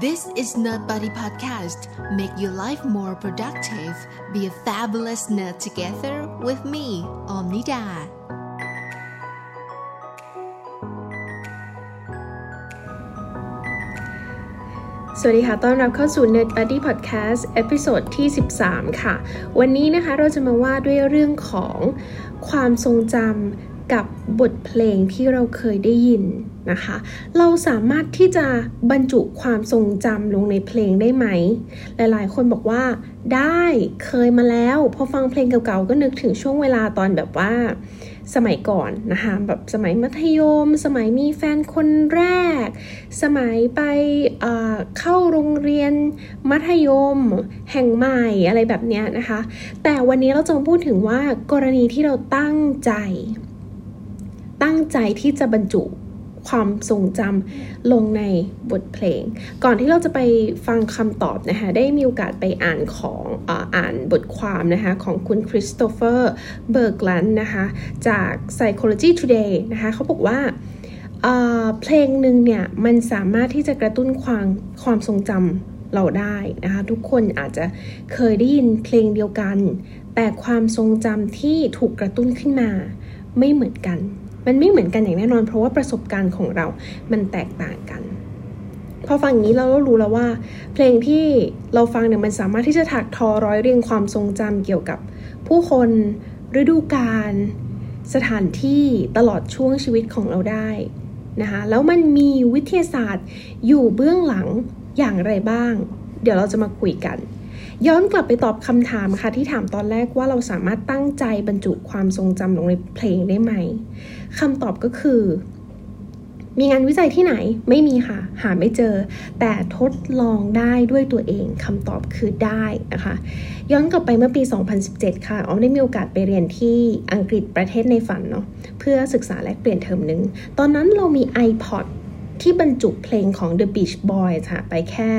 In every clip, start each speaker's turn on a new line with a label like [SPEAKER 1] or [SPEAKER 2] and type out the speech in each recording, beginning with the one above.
[SPEAKER 1] This is Nerd Buddy Podcast. Make your life more productive. Be a fabulous nerd together with me, Omnida.
[SPEAKER 2] สวัสดีค่ะ ต้อนรับเข้าสู่ Nerd Buddy Podcast episode ที่ 13 ค่ะ วันนี้นะคะเราจะมาว่าด้วยเรื่องของความทรงจำกับบทเพลงที่เราเคยได้ยิน นะคะ เราสามารถที่จะบรรจุความทรงจำลงในเพลงได้ไหม หลายๆ คนบอกว่า ได้เคยมาแล้ว พอฟังเพลงเก่าๆ ก็นึกถึงช่วงเวลาตอนแบบว่าสมัยก่อนนะคะแบบสมัยมัธยม สมัยมีแฟนคนแรก สมัยไปเเข้าโรงเรียนมัธยม แห่งใหม่อะไรแบบนี้นะคะ แต่วันนี้เราจะมาพูดถึงว่ากรณีที่เราตั้งใจ ตั้งใจที่จะบรรจุ ความทรงจำลงในบทเพลง ก่อนที่เราจะไปฟังคำตอบนะคะ ได้มีโอกาสไปอ่านของออ่านบทความนะคะของคุณคริสโตเฟอร์เบิร์กลันนะคะจาก Psychology Today นะคะเขาบอกว่าเพลงหนึ่งเนี่ยมันสามารถที่จะกระตุ้นความความทรงจำเราได้นะคะทุกคนอาจจะเคยได้ยินเพลงเดียวกัน แต่ความทรงจำที่ถูกกระตุ้นขึ้นมาไม่เหมือนกัน มันไม่เหมือนกันอย่างแน่นอน เพราะว่าประสบการณ์ของเรา มันแตกต่างกัน พอฟังอย่างนี้เราก็รู้แล้วว่า เพลงที่เราฟังเนี่ยมันสามารถที่จะถักทอร้อยเรียงความทรงจำเกี่ยวกับผู้คนฤดูกาลสถานที่ตลอดช่วงชีวิตของเราได้นะคะแล้วมันมีวิทยาศาสตร์อยู่เบื้องหลังอย่างไรบ้าง เดี๋ยวเราจะมาคุยกัน ย้อนกลับไปตอบคำถามค่ะที่ถามตอนแรกว่าเราสามารถตั้งใจบรรจุความทรงจำลงในเพลงได้ไหมคำตอบก็คือ มีงานวิจัยที่ไหนไม่มีค่ะ หาไม่เจอ แต่ทดลองได้ด้วยตัวเองคำตอบคือได้นะคะย้อนกลับไปเมื่อปี 2017 ค่ะออมได้มีโอกาสไปเรียนที่อังกฤษประเทศในฝันเนาะเพื่อศึกษาแลกเปลี่ยนเทอมหนึ่งตอนนั้นเรามี iPod ที่บรรจุเพลงของ The Beach Boys ค่ะไปแค่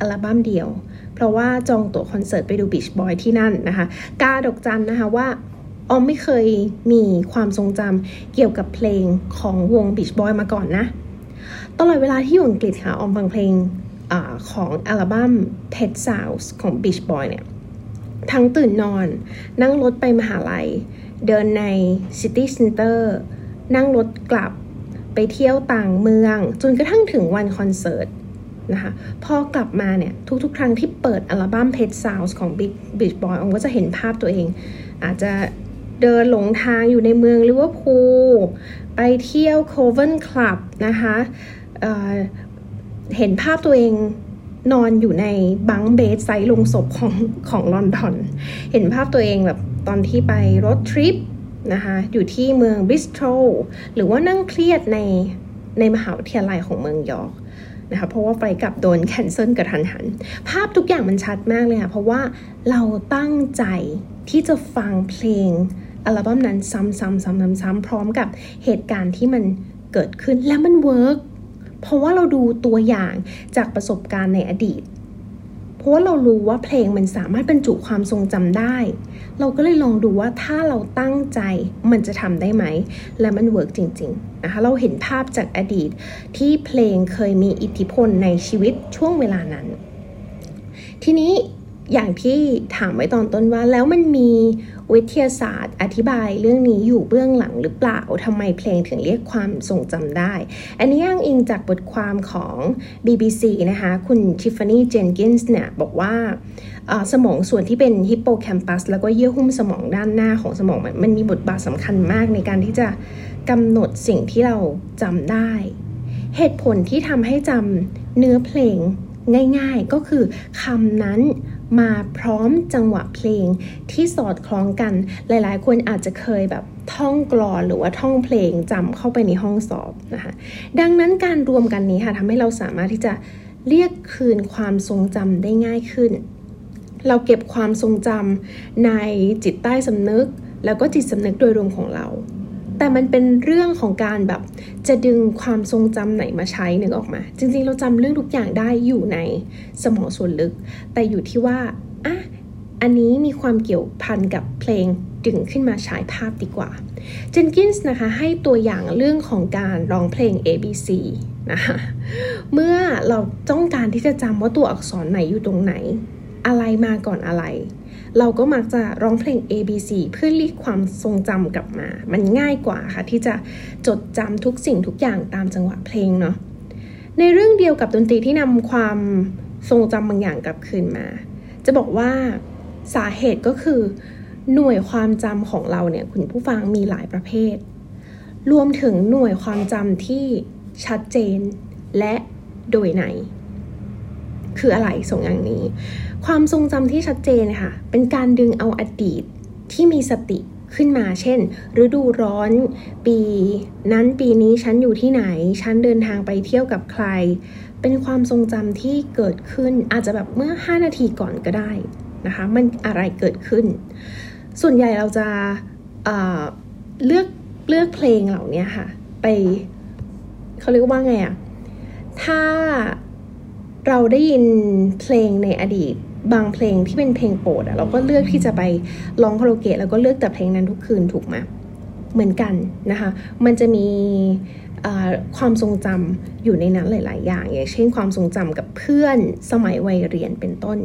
[SPEAKER 2] อัลบั้มเดียว เพราะว่าจองตั๋วคอนเสิร์ตไปดูบีชบอยที่นั่นนะคะ กาดกจันนะคะว่าออมไม่เคยมีความทรงจำเกี่ยวกับเพลงของวงบีชบอยมาก่อนนะ ตลอดเวลาที่อยู่อังกฤษค่ะออมฟังเพลงอของอัลบั้ม Pet Sounds ของ Beach Boy เนี่ย ทั้งตื่นนอน นั่งรถไปมหาลัย เดินใน City Center นั่งรถกลับไปเที่ยวต่างเมือง จนกระทั่งถึงวันคอนเสิร์ต นะคะพอกลับมาเนี่ยทุกๆ ครั้งที่เปิดอัลบั้ม Pet Sounds ของ Big Beach Boy องก็จะเห็นภาพตัวเอง อาจจะเดินหลงทางอยู่ในเมืองลิเวอร์พูลไปเที่ยว Cavern Club นะคะเห็นภาพตัวเองนอนอยู่ในบังเบสไซต์ลงศพของของลอนดอน เห็นภาพตัวเองแบบตอนที่ไปรถทริปนะคะอยู่ที่เมืองบริสโตลหรือว่านั่งเครียดในในมหาวิทยาลัยของเมืองยอร์ก นะคะเพราะว่าไฟกลับโดนแคนเซิลกระทันหัน ภาพทุกอย่างมันชัดมากเลยค่ะเพราะว่าเราตั้งใจที่จะฟังเพลงอัลบั้มนั้นซ้ำๆๆๆพร้อมกับเหตุการณ์ที่มันเกิดขึ้นแล้วมัน work เพราะว่าเราดูตัวอย่างจากประสบการณ์ในอดีต เพราะว่าเรารู้ว่าเพลงมันสามารถบรรจุความทรงจำได้ เราก็เลยลองดูว่าถ้าเราตั้งใจมันจะทำได้ไหม และมัน work จริงๆนะคะเราเห็นภาพจากอดีตที่เพลงเคยมีอิทธิพลในชีวิตช่วงเวลานั้น ทีนี้ อย่างที่ถามไว้ตอนต้นว่า แล้วมันมีวิทยาศาสตร์ อธิบายเรื่องนี้อยู่เบื้องหลังหรือเปล่าทำไมเพลงถึงเรียกความทรงจำได้ อันนี้อ้างอิงจากบทความของ BBC นะคะ คุณทิฟฟานี่เจนกินส์เนี่ย บอกว่าสมองส่วนที่เป็นฮิปโปแคมปัสแล้วก็เยื่อหุ้มสมองด้านหน้าของสมองมันมีบทบาทสำคัญมากในการที่จะกำหนดสิ่งที่เราจำได้ เหตุผลที่ทำให้จำเนื้อเพลงง่ายๆ ก็คือคำนั้น มาพร้อมจังหวะเพลงที่สอดคล้องกัน หลายๆ คนอาจจะเคยแบบท่องกรอนหรือว่าท่องเพลงจำเข้าไปในห้องสอบนะคะดังนั้นการรวมกันนี้ค่ะทำให้เราสามารถที่จะเรียกคืนความทรงจำได้ง่ายขึ้น เราเก็บความทรงจำในจิตใต้สำนึก แล้วก็จิตสำนึกโดยรวมของเรา แต่มันเป็นเรื่องของการแบบจะดึงความทรงจำไหนมาใช้นึกออกมา จริงๆ เราจำเรื่องทุกอย่างได้อยู่ในสมองส่วนลึก แต่อยู่ที่ว่าอะอันนี้มีความเกี่ยวพันกับเพลงดึงขึ้นมาฉายภาพดีกว่า เจนกินส์นะคะให้ตัวอย่างเรื่องของการร้องเพลง ABC นะคะเมื่อเราต้องการที่จะจำว่าตัวอักษรไหนอยู่ตรงไหน อะไรมาก่อนอะไร เราก็มักจะร้องเพลง A B C เพื่อเรียกความทรงจำกลับมา มันง่ายกว่าค่ะ ที่จะจดจำทุกสิ่งทุกอย่างตามจังหวะเพลงเนาะ ในเรื่องเดียวกับดนตรีที่นำความทรงจำบางอย่างกลับคืนมา จะบอกว่าสาเหตุก็คือหน่วยความจำของเราเนี่ยคุณผู้ฟังมีหลายประเภท รวมถึงหน่วยความจำที่ชัดเจนและโดยไหน คืออะไรส่งอย่างนี้ ความทรงจำที่ชัดเจนค่ะเป็นการดึงเอาอดีตที่มีสติขึ้นมาเช่น ฤดูร้อน ปีนั้นปีนี้ฉันอยู่ที่ไหน ฉันเดินทางไปเที่ยวกับใคร เป็นความทรงจำที่เกิดขึ้นอาจจะแบบเมื่อ 5 นาทีก่อนก็ได้นะคะมันอะไรเกิดขึ้น ส่วนใหญ่เราจะเเลือกเลือกเพลงเหล่านี้ค่ะ ไปเขาเรียกว่าไงอะถ้า เราได้ยินเพลงในอดีต บางเพลงที่เป็นเพลงโปรดอะเราก็เลือกที่จะไปร้องคาราโอเกะแล้วก็เลือกแต่เพลงนั้นทุกคืนถูกไหมเหมือนกันนะคะ มันจะมีความทรงจำอยู่ในนั้นหลาย ๆ อย่าง อย่างเช่นความทรงจำกับเพื่อนสมัยวัยเรียนเป็นต้น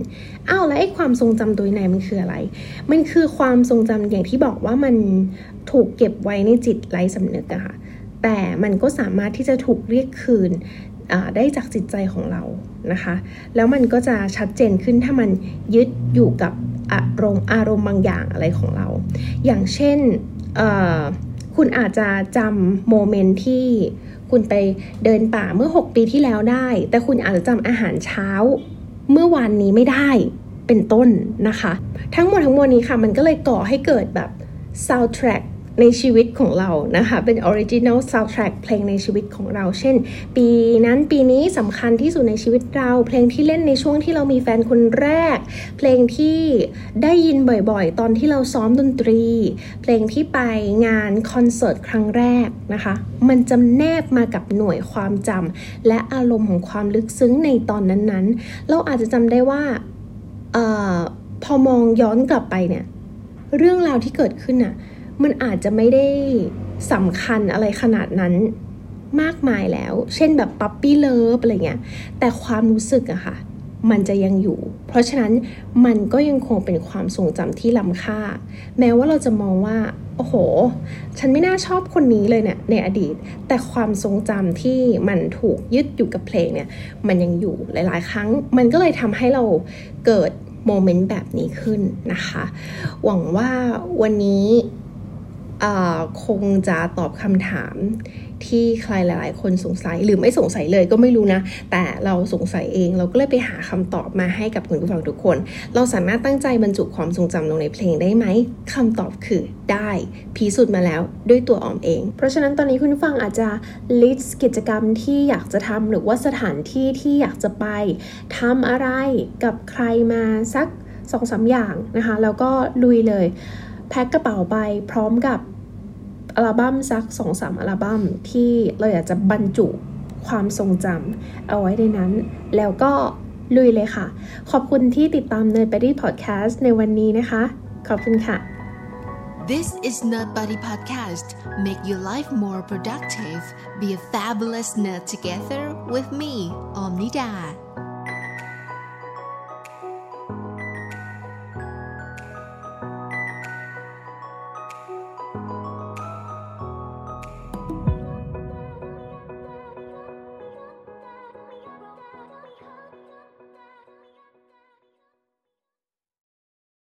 [SPEAKER 2] อ้าวแล้วไอ้ความทรงจำโดยในมันคืออะไร มันคือความทรงจำอย่างที่บอกว่ามันถูกเก็บไว้ในจิตไร้สำนึกอะค่ะ แต่มันก็สามารถที่จะถูกเรียกคืนได้จากจิตใจของเรา นะคะ แล้วมันก็จะชัดเจนขึ้นถ้ามันยึดอยู่กับอารมณ์อารมณ์บางอย่างอะไรของเรา อย่างเช่นคุณอาจจะจำ moment ที่คุณไปเดินป่าเมื่อ 6 ปีที่แล้วได้ แต่คุณอาจจะจำอาหารเช้าเมื่อวานนี้ไม่ได้เป็นต้นนะคะ ทั้งหมดทั้งมวลนี้ค่ะ มันก็เลยก่อให้เกิดแบบ soundtrack ในชีวิตของเรานะคะเป็น original soundtrack เพลงในชีวิตของเรา เช่น ปีนั้นปีนี้สำคัญที่สุดในชีวิตเรา เพลงที่เล่นในช่วงที่เรามีแฟนคนแรก เพลงที่ได้ยินบ่อยๆ ตอนที่เราซ้อมดนตรี เพลงที่ไปงานคอนเสิร์ตครั้งแรกนะคะ มันจำแนบมากับหน่วยความจำและอารมณ์ของความลึกซึ้งในตอนนั้นๆ เราอาจจะจำได้ว่าออพอมองย้อนกลับไปเนี่ยเรื่องราวที่เกิดขึ้นอะ่ะ มันอาจจะไม่ได้สำคัญอะไรขนาดนั้นมากมายแล้ว เช่นแบบ puppy love อะไรเงี้ย แต่ความรู้สึกอะค่ะ มันจะยังอยู่ เพราะฉะนั้นมันก็ยังคงเป็นความทรงจำที่ล้ำค่า แม้ว่าเราจะมองว่า โอ้โห ฉันไม่น่าชอบคนนี้เลยเนี่ยในอดีต แต่ความทรงจำที่มันถูกยึดอยู่กับเพลงเนี่ย มันยังอยู่หลาย ๆ ครั้ง มันก็เลยทำให้เราเกิด moment แบบนี้ขึ้นนะคะ หวังว่าวันนี้ คงจะตอบคำถามที่ใครหลาย ๆ คนสงสัยหรือไม่สงสัยเลยก็ไม่รู้นะ แต่เราสงสัยเองเราก็เลยไปหาคำตอบมาให้กับคุณผู้ฟังทุกคน เราสามารถตั้งใจบรรจุความทรงจำลงในเพลงได้ไหมคำตอบคือได้พิสูจน์มาแล้วด้วยตัวออมเอง เพราะฉะนั้นตอนนี้คุณผู้ฟังอาจจะลิสต์กิจกรรมที่อยากจะทำหรือว่าสถานที่ที่อยากจะไปทำอะไรกับใครมาสักสองสาอย่างนะคะ แล้วก็ลุยเลย แพ็คกระเป๋าไปพร้อมกับอัลบั้มสักสองสามอัลบั้มที่เราอยากจะบรรจุความทรงจำเอาไว้ในนั้น แล้วก็ลุยเลยค่ะ ขอบคุณที่ติดตามเนยไปที่พอดแคสต์ในวันนี้นะคะ ขอบคุณค่ะ
[SPEAKER 1] This is Nerd Buddy Podcast. Make your life more productive. Be a fabulous nerd together with me, Omnida.